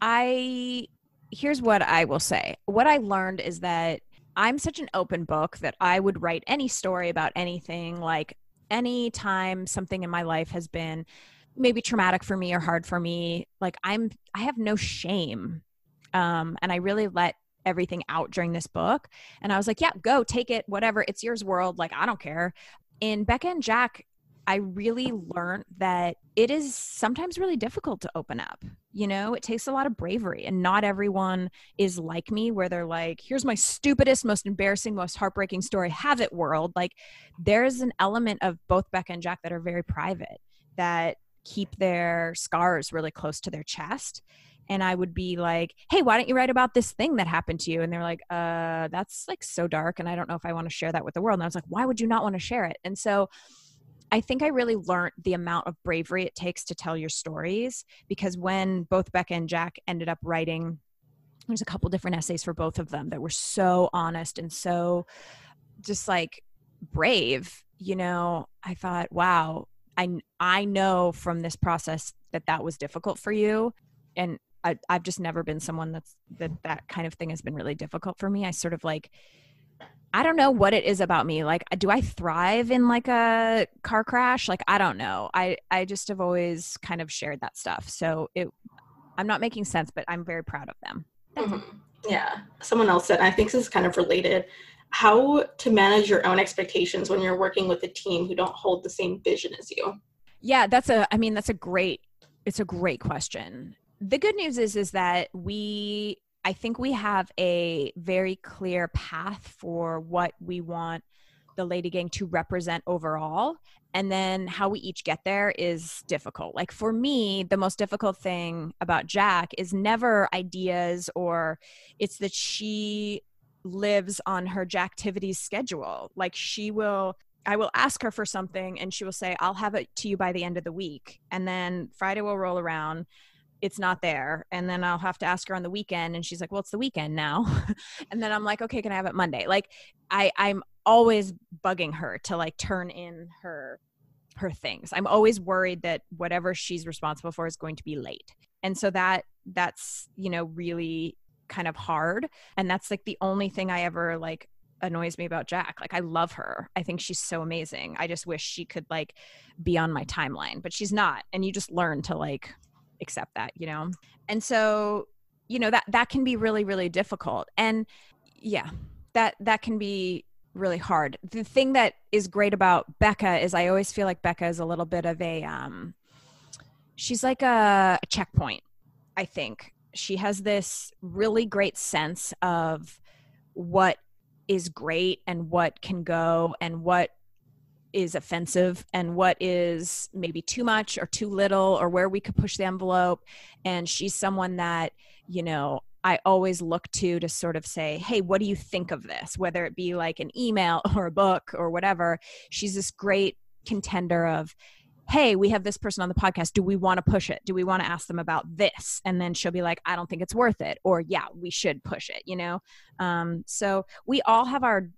I here's what I will say. What I learned is that I'm such an open book that I would write any story about anything like any time something in my life has been maybe traumatic for me or hard for me like i'm i have no shame um and i really let everything out during this book. And I was like, yeah, go take it, whatever. It's yours world. Like, I don't care. In Becca and Jac, I really learned that it is sometimes really difficult to open up. You know, it takes a lot of bravery, and not everyone is like me, where they're like, here's my stupidest, most embarrassing, most heartbreaking story, have it world. Like, there's an element of both Becca and Jac that are very private, that keep their scars really close to their chest and I would be like, "Hey, why don't you write about this thing that happened to you?" And they're like, "Uh, that's like so dark, and I don't know if I want to share that with the world." And I was like, "Why would you not want to share it?" And so I think I really learned the amount of bravery it takes to tell your stories because when both Becca and Jac ended up writing there's a couple different essays for both of them that were so honest and so just like brave, you know, I thought, wow, I I know from this process that that was difficult for you and I, I've just never been someone that's that that kind of thing has been really difficult for me. I sort of like I don't know what it is about me. Like, do I thrive in like a car crash? Like, I don't know. I I just have always kind of shared that stuff. So it, I'm not making sense, but I'm very proud of them. Mm-hmm. Yeah. Someone else said, I think this is kind of related. How to manage your own expectations when you're working with a team who don't hold the same vision as you? Yeah, that's a. I mean, that's a great. It's a great question the good news is is that we I think we have a very clear path for what we want the Lady Gang to represent overall. And then how we each get there is difficult. Like for me, the most difficult thing about Jac is never ideas or it's that she lives on her Jacktivity's schedule. Like she will I will ask her for something and she will say, I'll have it to you by the end of the week. And then Friday will roll around it's not there and then i'll have to ask her on the weekend and she's like well it's the weekend now and then i'm like okay can i have it monday like i i'm always bugging her to like turn in her her things i'm always worried that whatever she's responsible for is going to be late and so that that's you know really kind of hard and that's like the only thing i ever like annoys me about Jac. Like I love her. I think she's so amazing. I just wish she could like be on my timeline, but she's not. And you just learn to like accept that you know? And so you know that that can be really really difficult. And yeah that that can be really hard. The thing that is great about becca is i always feel like becca is a little bit of a um she's like a, a checkpoint i think. She has this really great sense of what is great and what can go and what is offensive and what is maybe too much or too little or where we could push the envelope and she's someone that you know I always look to to sort of say, hey, what do you think of this? Whether it be like an email or a book or whatever. She's this great contender of, hey, we have this person on the podcast. Do we want to push it? Do we want to ask them about this? And then she'll be like, I don't think it's worth it. Or, yeah, we should push it, you know? Um, so we all have our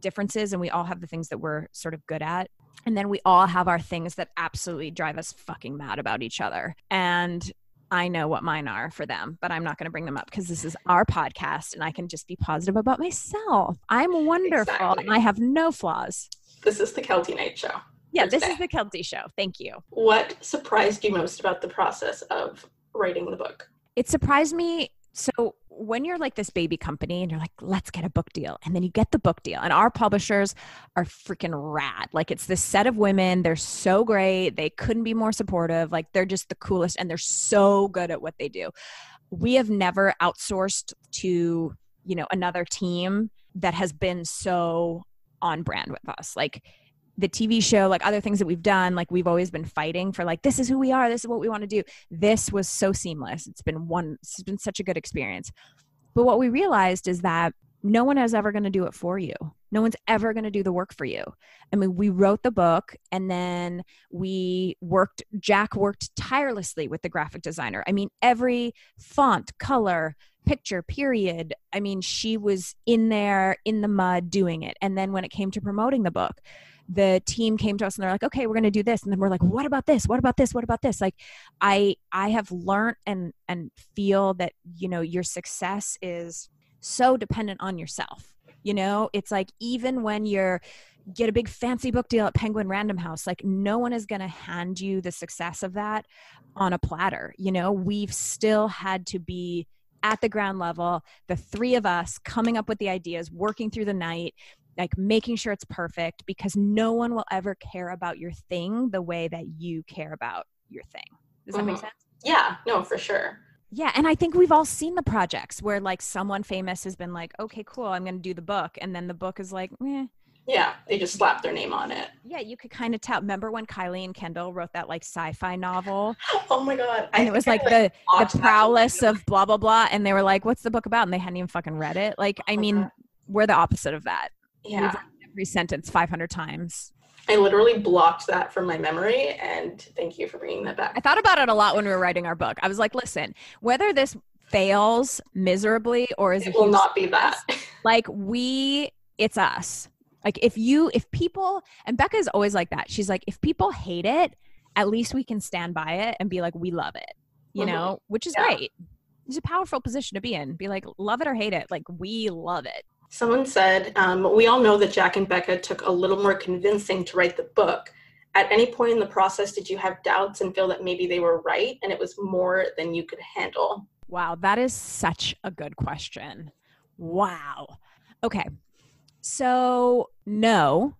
differences and we all have the things that we're sort of good at. And then we all have our things that absolutely drive us fucking mad about each other. And I know what mine are for them, but I'm not going to bring them up because this is our podcast and I can just be positive about myself. I'm wonderful exactly. and I have no flaws. This is the Keltie Knight Show. Yeah, this today. is the Keltie Show. Thank you. What surprised you most about the process of writing the book? It surprised me. So when you're like this baby company and you're like, let's get a book deal, and then you get the book deal, and our publishers are freaking rad. Like, it's this set of women. They're so great. They couldn't be more supportive. Like, they're just the coolest, and they're so good at what they do. We have never outsourced to, you know, another team that has been so on brand with us. Like, the TV show, like other things that we've done, like we've always been fighting for like this is who we are, this is what we want to do. This was so seamless. It's been one it's been such a good experience. But what we realized is that no one is ever going to do it for you. no one's ever going to do the work for you. I mean, we wrote the book and then we worked, Jac worked tirelessly with the graphic designer. I mean, every font, color, picture, period. I mean, she was in there in the mud doing it. And then when it came to promoting the book, the team came to us and they're like okay we're going to do this. And then we're like what about this? What about this? What about this? Like i i have learned and and feel that you know your success is so dependent on yourself. You know it's like even when you're get a big fancy book deal at penguin random house like no one is going to hand you the success of that on a platter. You know we've still had to be at the ground level the three of us coming up with the ideas working through the night like making sure it's perfect because no one will ever care about your thing the way that you care about your thing does that mm-hmm. make sense yeah no for sure yeah, and I think we've all seen the projects where like someone famous has been like, "Okay, cool, I'm going to do the book," and then the book is like, eh. Yeah, they just slap their name on it. Yeah, you could kind of tell. Remember when Kylie and Kendall wrote that like sci-fi novel? Oh my god! And I it was like, the the prowess of blah blah blah, and they were like, "What's the book about?" And they hadn't even fucking read it. Like, I mean, we're the opposite of that. Yeah, every sentence 500 times. I literally blocked that from my memory, and thank you for bringing that back. I thought about it a lot when we were writing our book. I was like, listen, whether this fails miserably or is it will not be that. like we, it's us. Like if you, if people, and Becca is always like that. She's like, if people hate it, at least we can stand by it and be like, we love it. You mm-hmm. know, which is yeah. great. It's a powerful position to be in. Be like, love it or hate it. Like we love it. Someone said, um, We all know that Jac and Becca took a little more convincing to write the book. At any point in the process, did you have doubts and feel that maybe they were right and it was more than you could handle? Wow, that is such a good question. Wow. Okay. So, no,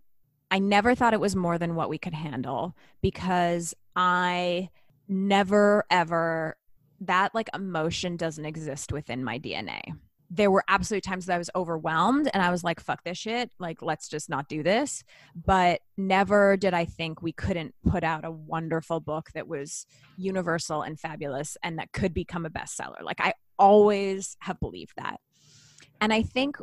I never thought it was more than what we could handle because I never ever, that like emotion doesn't exist within my DNA there were absolute times that I was overwhelmed and I was like, fuck this shit. Like, let's just not do this. But never did I think we couldn't put out a wonderful book that was universal and fabulous and that could become a bestseller. Like, I always have believed that. And I think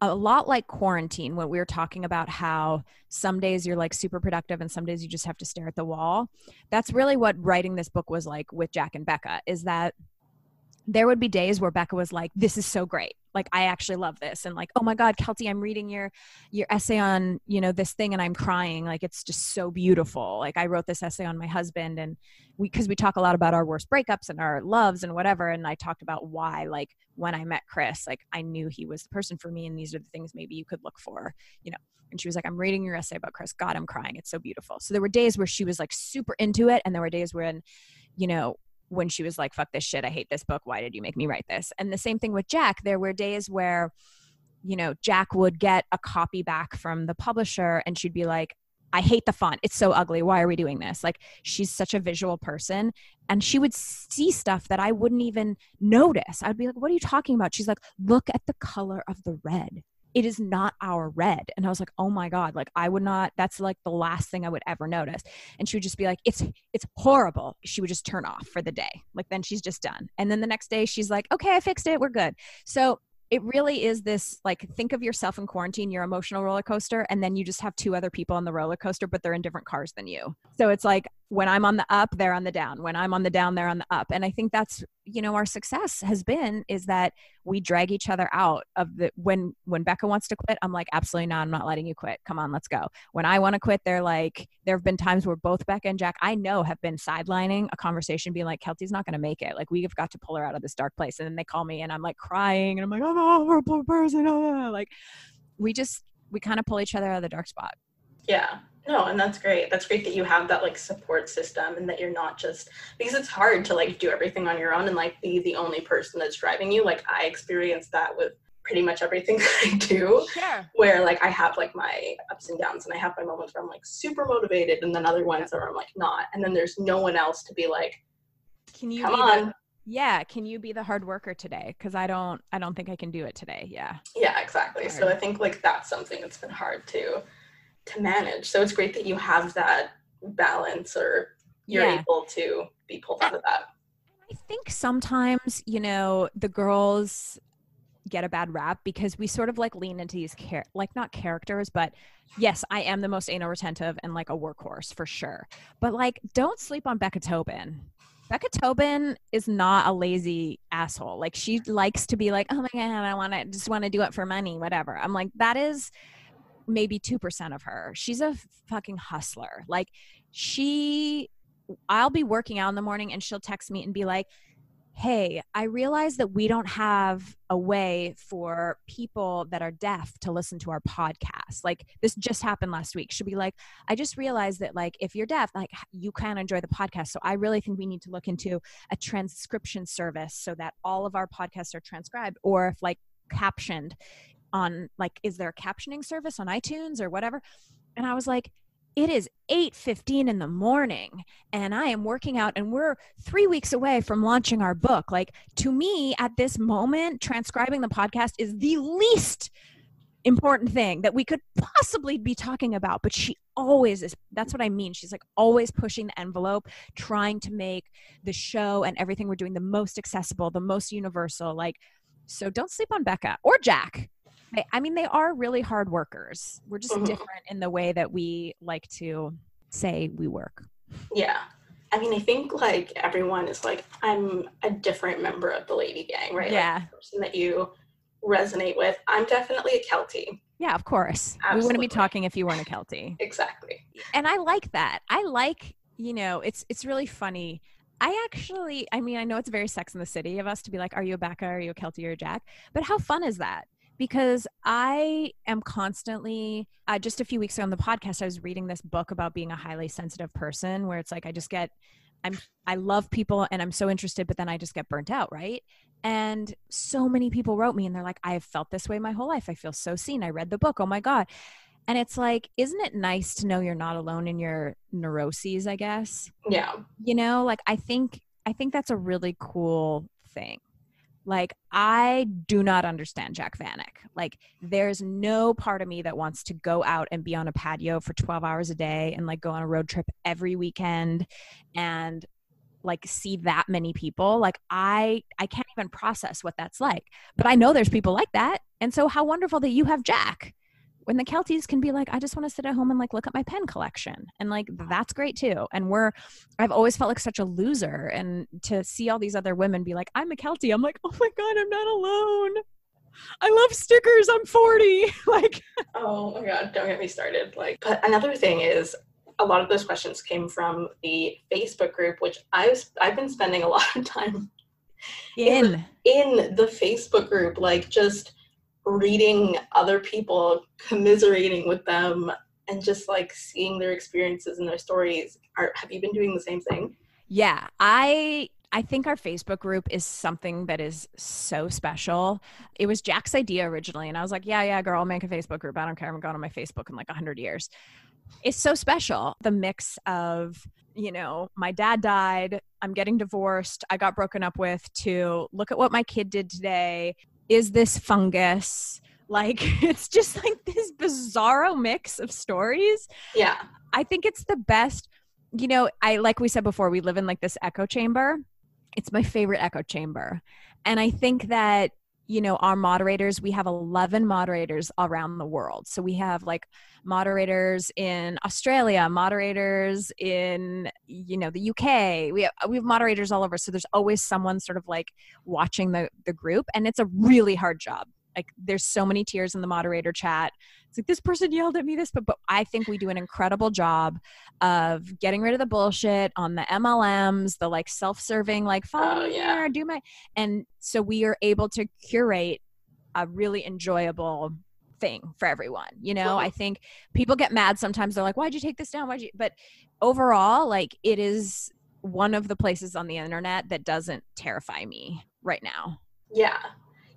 a lot like quarantine, when we were talking about how some days you're like super productive and some days you just have to stare at the wall. That's really what writing this book was like with Jac and Becca, is that there would be days where Becca was like, "This is so great. Like, I actually love this," and like, "Oh my God, Keltie, I'm reading your your essay on you know this thing, and I'm crying. Like, it's just so beautiful. Like, I wrote this essay on my husband, and we because we talk a lot about our worst breakups and our loves and whatever, and I talked about why, like, when I met Chris, like, I knew he was the person for me, and these are the things maybe you could look for, you know." And she was like, "I'm reading your essay about Chris. God, I'm crying. It's so beautiful." So there were days where she was like super into it, and there were days when, you know when she was like, fuck this shit, I hate this book. Why did you make me write this? And the same thing with Jac. There were days where, you know, Jac would get a copy back from the publisher and she'd be like, I hate the font. It's so ugly. Why are we doing this? Like, she's such a visual person. And she would see stuff that I wouldn't even notice. I'd be like, What are you talking about? She's like, Look at the color of the red it is not our red. And i was like oh my god like i would not that's like the last thing i would ever notice. And she would just be like it's it's horrible. She would just turn off for the day. Like then she's just done. And then the next day she's like okay i fixed it. We're good. So it really is this like think of yourself in quarantine your emotional roller coaster and then you just have two other people on the roller coaster but they're in different cars than you. So it's like when i'm on the up they're on the down. When i'm on the down they're on the up. And i think that's you know our success has been is that we drag each other out of the when when becca wants to quit i'm like absolutely not. I'm not letting you quit. Come on let's go. When i want to quit they're like there have been times where both becca and jac i know have been sidelining a conversation being like keltie's not going to make it. Like we've got to pull her out of this dark place. And then they call me and i'm like crying and i'm like i'm a horrible person. Like we just we kind of pull each other out of the dark spot. Yeah no, and that's great. That's great that you have that like support system and that you're not just because it's hard to like do everything on your own and like be the only person that's driving you. Like I experienced that with pretty much everything that I do. Sure. Where like I have like my ups and downs and I have my moments where I'm like super motivated and then other ones where I'm like not. And then there's no one else to be like, Can you come on? The, yeah, can you be the hard worker today? Because I don't I don't think I can do it today. Yeah. Yeah, exactly. So I think like that's something that's been hard too to manage. So it's great that you have that balance or you're yeah. able to be pulled out of that. I think sometimes, you know, the girls get a bad rap because we sort of like lean into these char- like not characters but yes i am the most anal retentive and like a workhorse for sure but like don't sleep on becca tobin becca tobin is not a lazy asshole like she likes to be like oh my god i want to just want to do it for money whatever i'm like that is maybe 2% of her she's a fucking hustler like she i'll be working out in the morning and she'll text me and be like hey, I realize that we don't have a way for people that are deaf to listen to our podcast. Like this just happened last week. She'll be like, I just realized that like if you're deaf, like you can enjoy the podcast. So I really think we need to look into a transcription service so that all of our podcasts are transcribed or if like captioned on like is there a captioning service on iTunes or whatever? And I was like, it is 8:15 in the morning and I am working out and we're 3 weeks away from launching our book. Like to me at this moment transcribing the podcast is the least important thing that we could possibly be talking about but she always is that's what i mean she's like always pushing the envelope trying to make the show and everything we're doing the most accessible the most universal like so don't sleep on becca or jac they, I mean, they are really hard workers. We're just mm-hmm. different in the way that we like to say we work. Yeah. I mean, I think like everyone is like, I'm a different member of the Lady Gang, right? Yeah. Like, person that you resonate with. I'm definitely a Keltie. Yeah, of course. Absolutely. We wouldn't be talking if you weren't a Keltie. exactly. And I like that. I like, you know, it's it's really funny. I actually, I mean, I know it's very Sex in the City of us to be like, are you a Becca? Are you a Keltie or a Jac? But how fun is that? Because I am constantly, uh, just a few weeks ago on the podcast, I was reading this book about being a highly sensitive person where it's like, I just get, I'm, I love people and I'm so interested, but then I just get burnt out, right? And so many people wrote me and they're like, I have felt this way my whole life. I feel so seen. I read the book. Oh my God. And it's like, isn't it nice to know you're not alone in your neuroses, I guess? Yeah. You know, like I think, I think that's a really cool thing. Like, I do not understand Jac Vanek. Like, there's no part of me that wants to go out and be on a patio for 12 hours a day and like go on a road trip every weekend and like see that many people. Like i i can't even process what that's like. But i know there's people like that. And so how wonderful that you have jac when the Kelties can be like, I just want to sit at home and like look at my pen collection. And like, mm-hmm. that's great too. And we're, I've always felt like such a loser. And to see all these other women be like, I'm a Keltie, I'm like, oh my God, I'm not alone. I love stickers. I'm 40. like, oh my God, don't get me started. Like, but another thing is, a lot of those questions came from the Facebook group, which I've I've been spending a lot of time in in, in the Facebook group, like just reading other people, commiserating with them, and just like seeing their experiences and their stories. Are have you been doing the same thing? Yeah, I I think our Facebook group is something that is so special. It was Jac's idea originally, and I was like, "Yeah, yeah, girl, I'll make a Facebook group. I don't care. I haven't gone on my Facebook in like a hundred years." It's so special. The mix of you know, my dad died, I'm getting divorced, I got broken up with, to look at what my kid did today, is this fungus? Like it's just like this bizarro mix of stories. Yeah. I think it's the best. You know, I like we said before, we live in like this echo chamber. It's my favorite echo chamber. And I think that you know our moderators we have 11 moderators around the world. So we have like moderators in australia moderators in you know the uk we have, we have moderators all over. So there's always someone sort of like watching the the group and it's a really hard job like there's so many tears in the moderator chat. It's like this person yelled at me this but but i think we do an incredible job of getting rid of the bullshit on the mlms the like self-serving like follow oh, yeah. here do my and so we are able to curate a really enjoyable thing for everyone you know? I think people get mad sometimes they're like why'd you take this down? Why'd you but overall like it is one of the places on the internet that doesn't terrify me right now. Yeah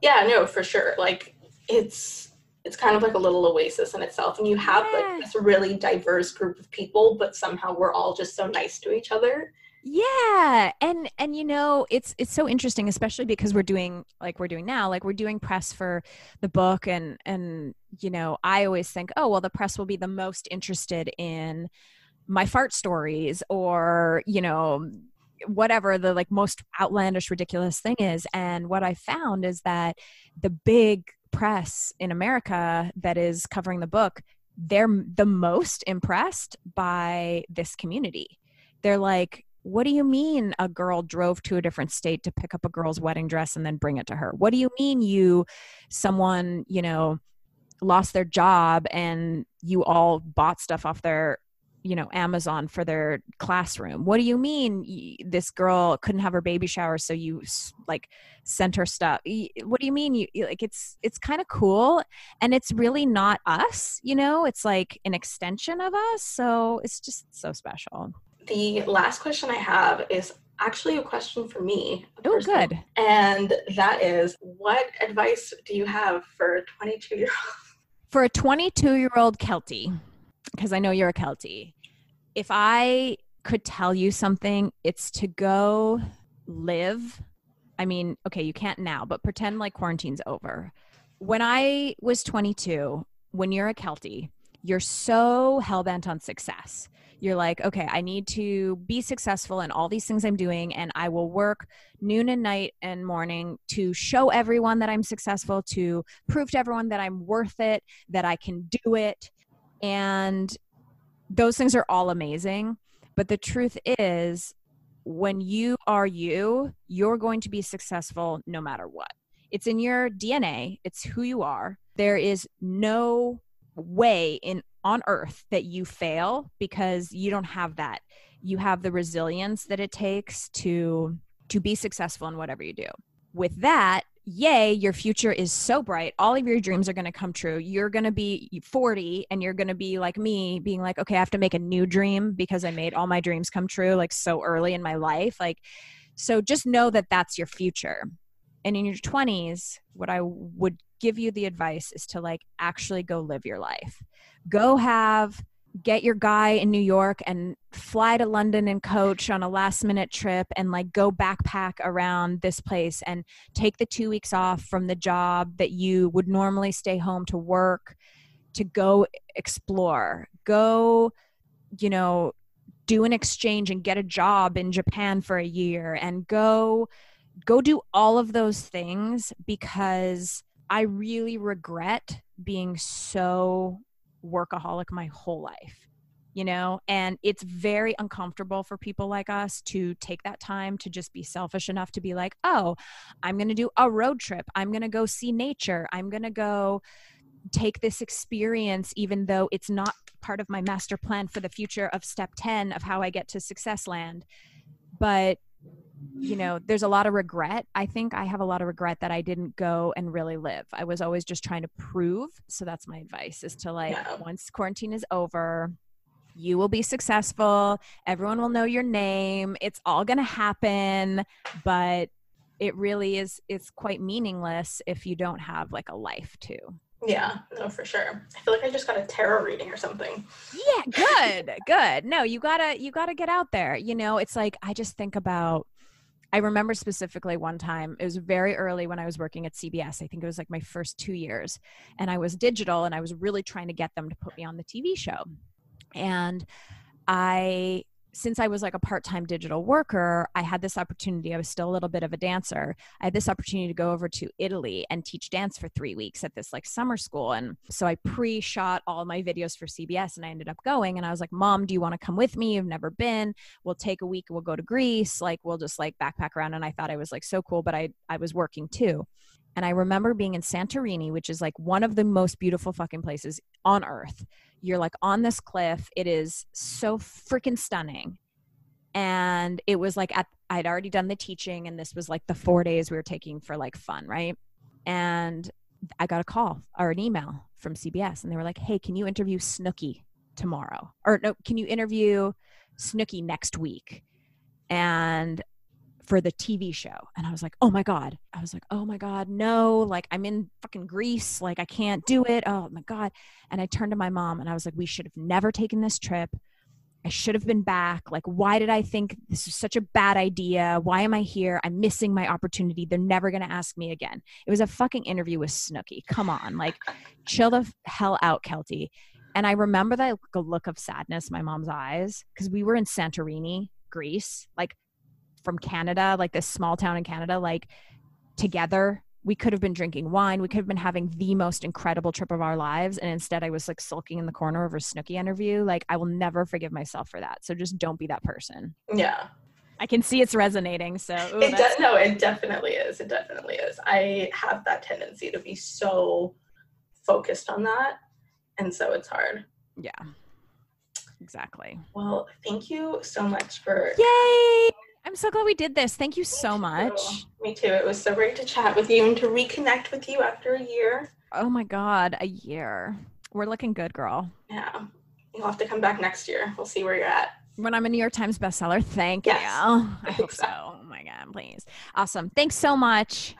yeah no for sure like it's it's kind of like a little oasis in itself and you have yeah. like this really diverse group of people but somehow we're all just so nice to each other yeah and and you know it's it's so interesting especially because we're doing like we're doing now like we're doing press for the book and and you know i always think oh well the press will be the most interested in my fart stories or you know whatever the like most outlandish ridiculous thing is. And what i found is that the big press in america that is covering the book they're the most impressed by this community. They're like what do you mean a girl drove to a different state to pick up a girl's wedding dress and then bring it to her? What do you mean you someone you know lost their job and you all bought stuff off their you know amazon for their classroom what do you mean this girl couldn't have her baby shower so you like sent her stuff what do you mean you like it's it's kind of cool and it's really not us you know it's like an extension of us so it's just so special the last question i have is actually a question for me. Oh, good. And that is, what advice do you have for a 22 year old? For a 22 year old Keltie, because I know you're a Keltie, if I could tell you something, it's to go live. I mean, okay, you can't now, but pretend like quarantine's over. When I was 22, when you're a Keltie, you're so hell bent on success. You're like, okay, I need to be successful in all these things I'm doing, and I will work noon and night and morning to show everyone that I'm successful, to prove to everyone that I'm worth it, that I can do it. And those things are all amazing. But the truth is, when you are you, you're going to be successful no matter what. It's in your DNA, it's who you are. There is no way in on earth that you fail because you don't have that. You have the resilience that it takes to to be successful in whatever you do. With that, yay, your future is so bright. All of your dreams are going to come true. You're going to be 40 and you're going to be like me, being like, okay, I have to make a new dream because I made all my dreams come true like so early in my life. Like, so just know that that's your future. And in your 20s, what I would give you the advice is to like actually go live your life. Go have get your guy in New York and fly to London and coach on a last minute trip and like go backpack around this place and take the 2 weeks off from the job that you would normally stay home to work to go explore. Go you know do an exchange and get a job in Japan for a year and go go do all of those things because I really regret being so workaholic my whole life you know? And it's very uncomfortable for people like us to take that time to just be selfish enough to be like oh i'm going to do a road trip. I'm going to go see nature. I'm going to go take this experience even though it's not part of my master plan for the future of step 10 of how i get to success land. But you know, there's a lot of regret. I think I have a lot of regret that I didn't go and really live. I was always just trying to prove. So that's my advice is to like, yeah. once quarantine is over, you will be successful. Everyone will know your name. It's all going to happen. But it really is, it's quite meaningless if you don't have like a life too. Yeah, no, for sure. I feel like I just got a tarot reading or something. Yeah, good, good. No, you gotta, you gotta get out there. You know, it's like I just think about I remember specifically one time, it was very early when I was working at CBS. I think it was like my first two years. And I was digital and I was really trying to get them to put me on the TV show. And I since I was like a part time digital worker, I had this opportunity. I was still a little bit of a dancer. I had this opportunity to go over to Italy and teach dance for three weeks at this like summer school. And so I pre shot all my videos for CBS and I ended up going. And I was like, Mom, do you want to come with me? You've never been. We'll take a week. We'll go to Greece. Like, we'll just like backpack around. And I thought I was like so cool, but I, I was working too. And I remember being in Santorini, which is like one of the most beautiful fucking places on earth. You're like on this cliff. It is so freaking stunning. And it was like at, I'd already done the teaching, and this was like the four days we were taking for like fun, right? And I got a call or an email from CBS, and they were like, "Hey, can you interview Snooki tomorrow? Or no, can you interview Snooki next week?" And for the TV show. And I was like, oh my God. I was like, oh my God, no. Like, I'm in fucking Greece. Like, I can't do it. Oh my God. And I turned to my mom and I was like, we should have never taken this trip. I should have been back. Like, why did I think this is such a bad idea? Why am I here? I'm missing my opportunity. They're never going to ask me again. It was a fucking interview with Snooki. Come on. Like, chill the hell out, Keltie. And I remember that look of sadness in my mom's eyes because we were in Santorini, Greece. Like, from Canada, like this small town in Canada, like together. We could have been drinking wine. We could have been having the most incredible trip of our lives. And instead, I was like sulking in the corner over a Snooki interview. Like, I will never forgive myself for that. So just don't be that person. Yeah. I can see it's resonating. So ooh, it does. No, it definitely is. It definitely is. I have that tendency to be so focused on that, and so it's hard. yeah, exactly. Well, thank you so much for. Yay! I'm so glad we did this. Thank you so Me much. Me too. It was so great to chat with you and to reconnect with you after a year. Oh my God, a year. We're looking good, girl. Yeah. You'll have to come back next year. We'll see where you're at. When I'm a New York Times bestseller, thank Yes, you. I hope so. exactly. Oh my God, please. Awesome. Thanks so much.